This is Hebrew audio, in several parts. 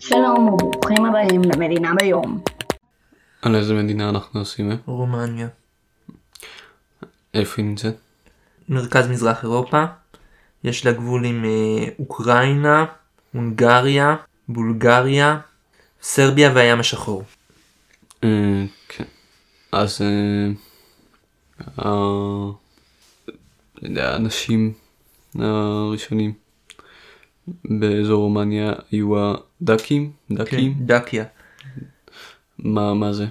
שלום וברוכים הבאים למדינה ביום. על איזה מדינה אנחנו עושים? אה? רומניה. איפה היא נמצאת? מרכז מזרח אירופה. יש לה גבול עם אה, אוקראינה, הונגריה, בולגריה, סרביה והים השחור. אה, כן. אז יודע, האנשים הראשונים באזור רומניה היו הדקים? דקים? כן, דקיה. מה מה זה?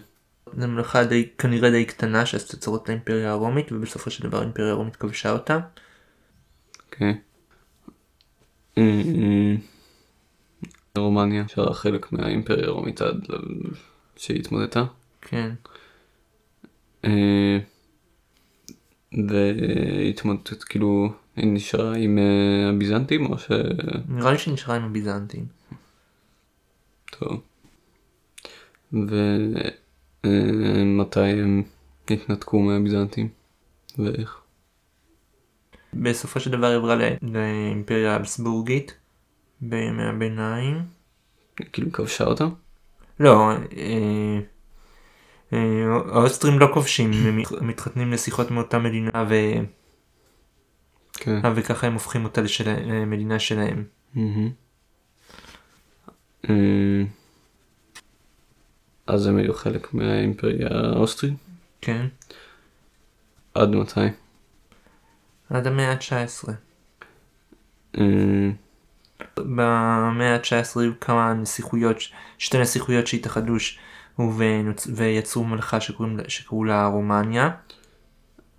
זו ממלכה די, כנראה די קטנה שעשתה צורות לאימפריה הרומית ובסופו של דבר האימפריה הרומית כבשה אותה. כן. רומניה שהיה חלק מהאימפריה הרומית עד שהיא התמודדה. כן. אה, והתמודדת כאילו היא נשארה עם אה, הביזנטים או ש... נראה לי שנשארה עם הביזנטים. טוב. ומתי הם התנתקו מהביזנטים ואיך? בסופו של דבר היא עברה לאימפריה הבסבורגית בימי הביניים. כאילו כבשה אותם? לא, אה, אה, האוסטרים לא כובשים, הם מת- מתחתנים לשיחות מאותה מדינה ו... כן. וככה הם הופכים אותה למדינה שלהם. אה, אז הם היו חלק מהאימפריה האוסטרית? כן. עד מתי? עד המאה ה-19. אה, במאה ה-19 היו כמה נסיכויות, שתי נסיכויות שהתאחדו ויצרו מלכה לה- שקראו לה רומניה.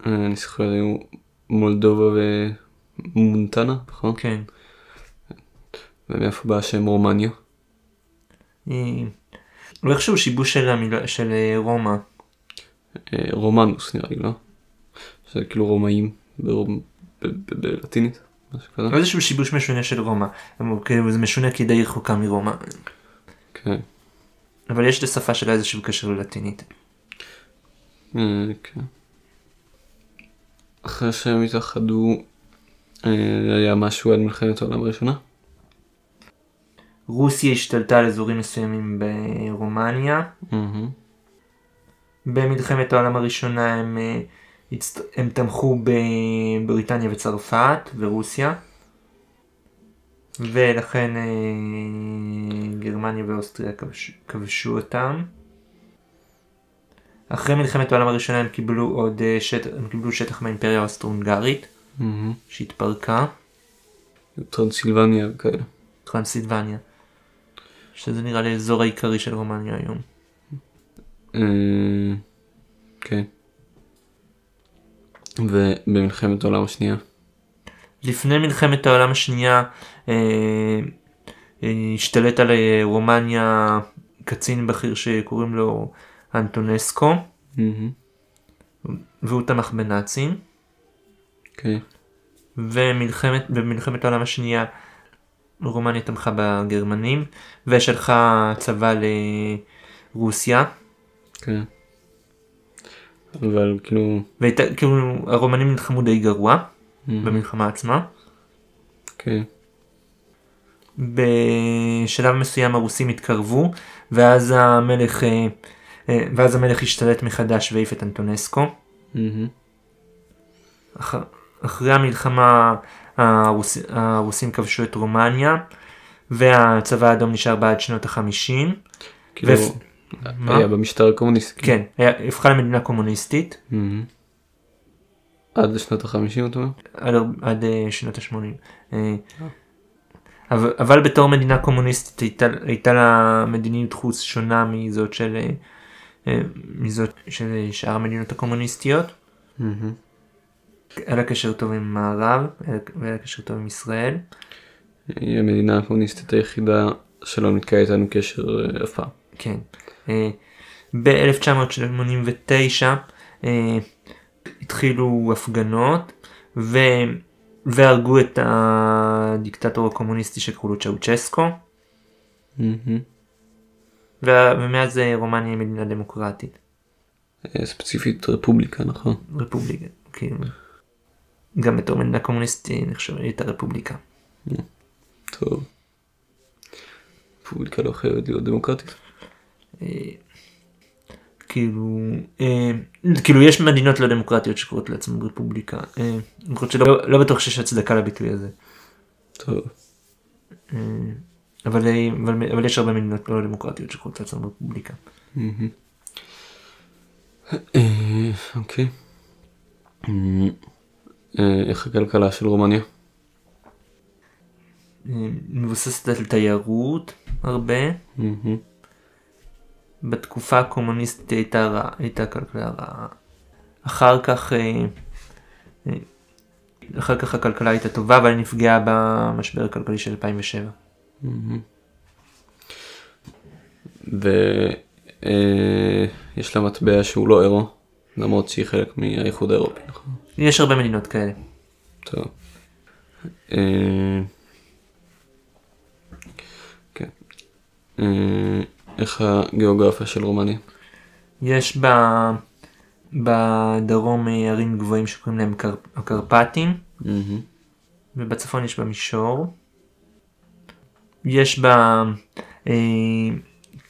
אה, זוכר היו מולדובה ומונטנה, נכון? כן. ומאיפה בא השם רומניה? הוא איכשהו שיבוש של, המילה, של אה, רומא. אה, רומנוס נראה לי, לא? זה כאילו רומאים בלטינית, משהו כזה. איזשהו שיבוש משונה של רומא. כאילו זה משונה כי די רחוקה מרומא. כן. אבל יש לשפה שלה איזשהו קשר ללטינית. אה, כן. אחרי שהם התאחדו, אה, היה משהו עד מלחמת העולם הראשונה? רוסיה השתלטה על אזורים מסוימים ברומניה. במלחמת העולם הראשונה הם, אה, הם תמכו בבריטניה וצרפת ורוסיה. ולכן אה, גרמניה ואוסטריה כבש, כבשו אותם. אחרי מלחמת העולם הראשונה הם קיבלו עוד אה, שטח, הם קיבלו שטח מהאימפריה האוסטרו-הונגרית מהמם. שהתפרקה, טרנסילבניה וכאלה. טרנסילבניה. שזה נראה לי האזור העיקרי של רומניה היום. אה, כן. ובמלחמת העולם השנייה. לפני מלחמת העולם השנייה אה, השתלט על רומניה קצין בכיר שקוראים לו אנטונסקו. והוא תמך בנאצים כן. ומלחמת במלחמת העולם השנייה רומניה תמכה בגרמנים ושלחה צבא לרוסיה כן. אבל כאילו, והייתה כאילו הרומנים נלחמו די גרוע מהמם. במלחמה עצמה כן. בשלב מסוים הרוסים התקרבו ואז המלך אה, ואז המלך השתלט מחדש והעיף את אנטונסקו. אח... אחרי המלחמה הרוס... הרוסים כבשו את רומניה והצבא האדום נשאר בה עד שנות החמישים. כאילו, ו- מה? היה במשטר הקומוניסטי. כן, היה, הפכה למדינה קומוניסטית. עד לשנות החמישים אתה אומר? עד, אה, שנות השמונים. אה, אבל, אבל בתור מדינה קומוניסטית הייתה, הייתה לה מדיניות חוץ שונה מזאת של, אה, אה, מזאת של אה, שאר המדינות הקומוניסטיות. מהמם. היה לה קשר טוב עם מערב והיה לה קשר טוב עם ישראל. היא המדינה הקומוניסטית היחידה שלא נתקע איתנו קשר אה, אף פעם. כן. אה, ב-1989 אה, התחילו הפגנות ו... והרגו את הדיקטטור הקומוניסטי שקראו לו צ'אוצ'סקו מהמם. ומאז אה, רומניה היא מדינה דמוקרטית. אה, ספציפית רפובליקה נכון? רפובליקה. כאילו. גם בתור מדינה קומוניסטית נחשבת הייתה רפובליקה. טוב. רפובליקה לא חייבת להיות דמוקרטית. אה, כאילו, אה, כאילו יש מדינות לא דמוקרטיות שקוראות לעצמן רפובליקה. אה, שלא לא בטוח שיש הצדקה לביטוי הזה. טוב. אה, אבל, אה, אבל, אבל יש הרבה מדינות לא דמוקרטיות שקוראות לעצמן רפובליקה. אה, אוקיי. אמ, אה, איך הכלכלה של רומניה? אה, מבוססת על תיירות הרבה. בתקופה הקומוניסטית הייתה, רע, הייתה כלכלה רעה. אחר כך, אה, אה, אחר כך הכלכלה הייתה טובה, אבל נפגעה במשבר הכלכלי של 2007. ויש לה מטבע שהוא לא אירו, למרות שהיא חלק מהאיחוד האירופי, נכון? יש הרבה מדינות כאלה. טוב. אה, כן. אה, איך הגיאוגרפיה של רומניה? יש ב... בדרום אה, ערים גבוהים שקוראים להם קר... הקרפטים, מהמם. ובצפון יש בה מישור. יש בה אה,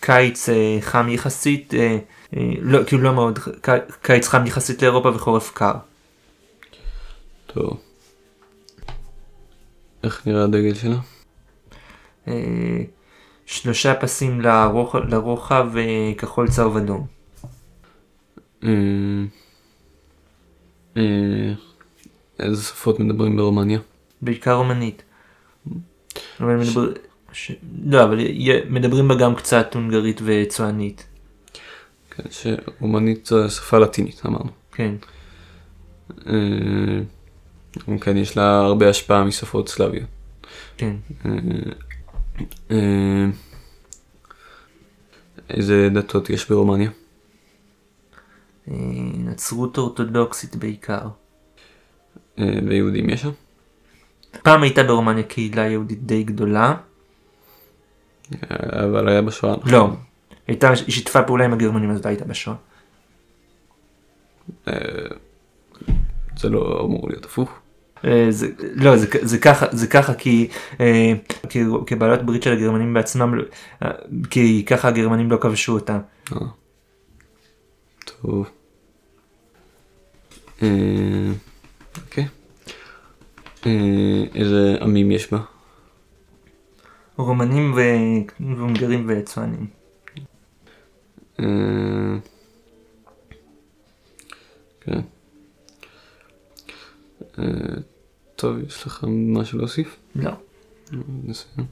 קיץ אה, חם יחסית, אה, אה, לא, כאילו לא מאוד, ק- קיץ חם יחסית לאירופה וחורף קר. טוב. איך נראה הדגל שלה? אה, שלושה פסים לרוחב, לרוחב אה, כחול צהוב אדום. אה, אה, איזה שפות מדברים ברומניה? בעיקר רומנית. אבל מדבר... ש... לא, אבל מדברים בה גם קצת הונגרית וצוענית. כן, שרומנית זו שפה לטינית אמרנו. כן. אה, כן יש לה הרבה השפעה משפות סלאביות. כן. אה, אה, איזה דתות יש ברומניה? אה, נצרות אורתודוקסית בעיקר. אה, ויהודים יש שם? פעם הייתה ברומניה קהילה יהודית די גדולה. אה, אבל היה בשואה. לא. הייתה, היא שיתפה פעולה עם הגרמנים אז הייתה בשואה. אה, זה לא אמור להיות הפוך. אה, זה, לא, זה, זה ככה, זה ככה כי, אה, כבעלות ברית של הגרמנים בעצמם, אה, כי ככה הגרמנים לא כבשו אותה. אה. טוב. אה, אוקיי. אה, איזה עמים יש בה? רומנים והונגרים וצוענים. אה, כן. אה, טוב, יש לך משהו להוסיף? לא. נסיים.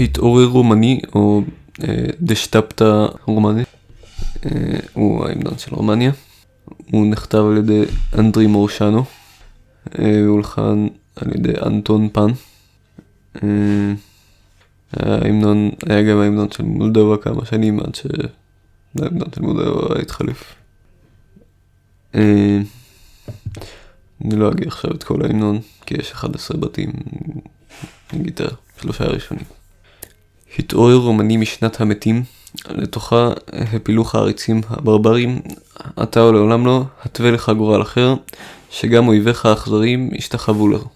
התעורר רומני או אה, דשטפטה רומני הוא ההמנון של רומניה. הוא נכתב על ידי אנדרי מורשנו. אה, והולחן על ידי אנטון פן. אה, ההמנון היה גם ההמנון של מולדובה כמה שנים עד שההמנון של מולדובה התחלף. אה, אני לא אגיע עכשיו את כל ההמנון כי יש 11 בתים עם גיטרה, שלושה ראשונים. התעורר רומני משנת המתים, לתוכה הפילוך העריצים הברברים, אתה או לעולם לא, התווה לך גורל אחר, שגם אויביך האכזריים ישתחוו לו.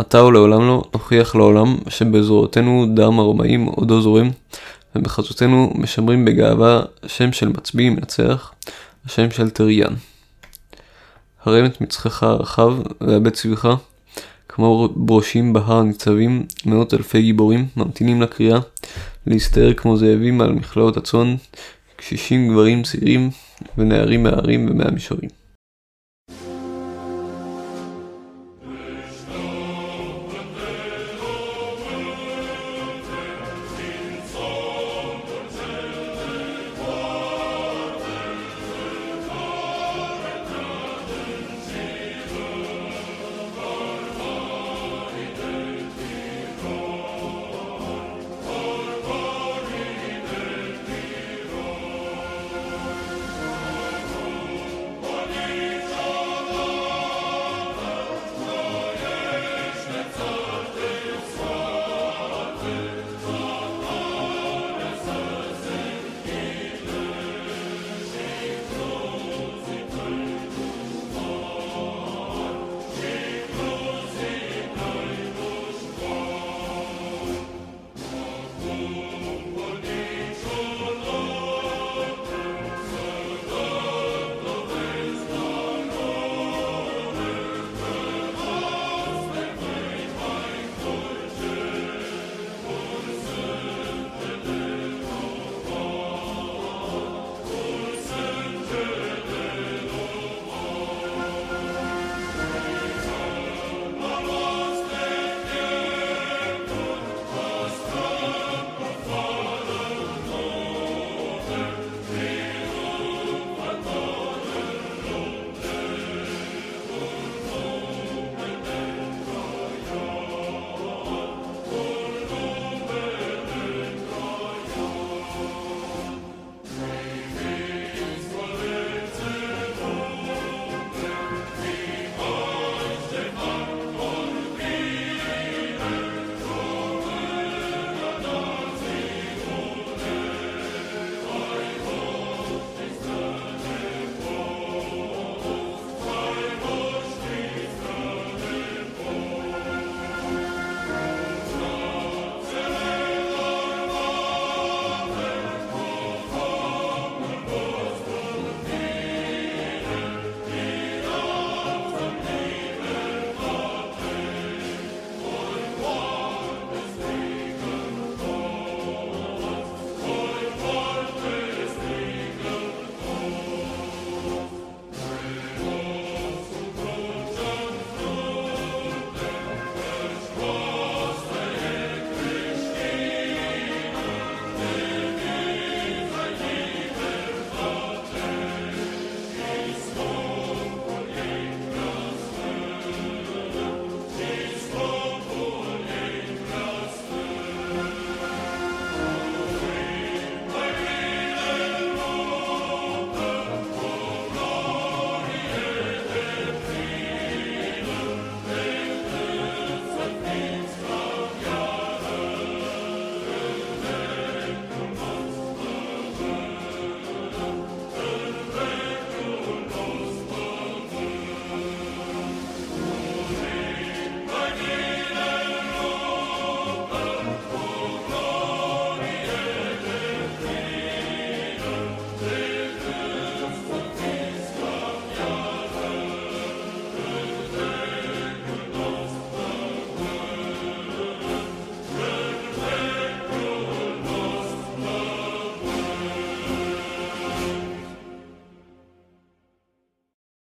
אתה או לעולם לא, נוכיח לעולם שבזרועותינו דם הרומאים עודו זורם, ובחזותנו משמרים בגאווה שם של מצביא מנצח, השם של טריאן. הרם את מצחך הרחב והבט סביבך, כמו ברושים בהר ניצבים מאות אלפי גיבורים ממתינים לקריאה, להסתער כמו זאבים על מכלאות הצאן, קשישים, גברים, צעירים ונערים מהערים ומהמישורים.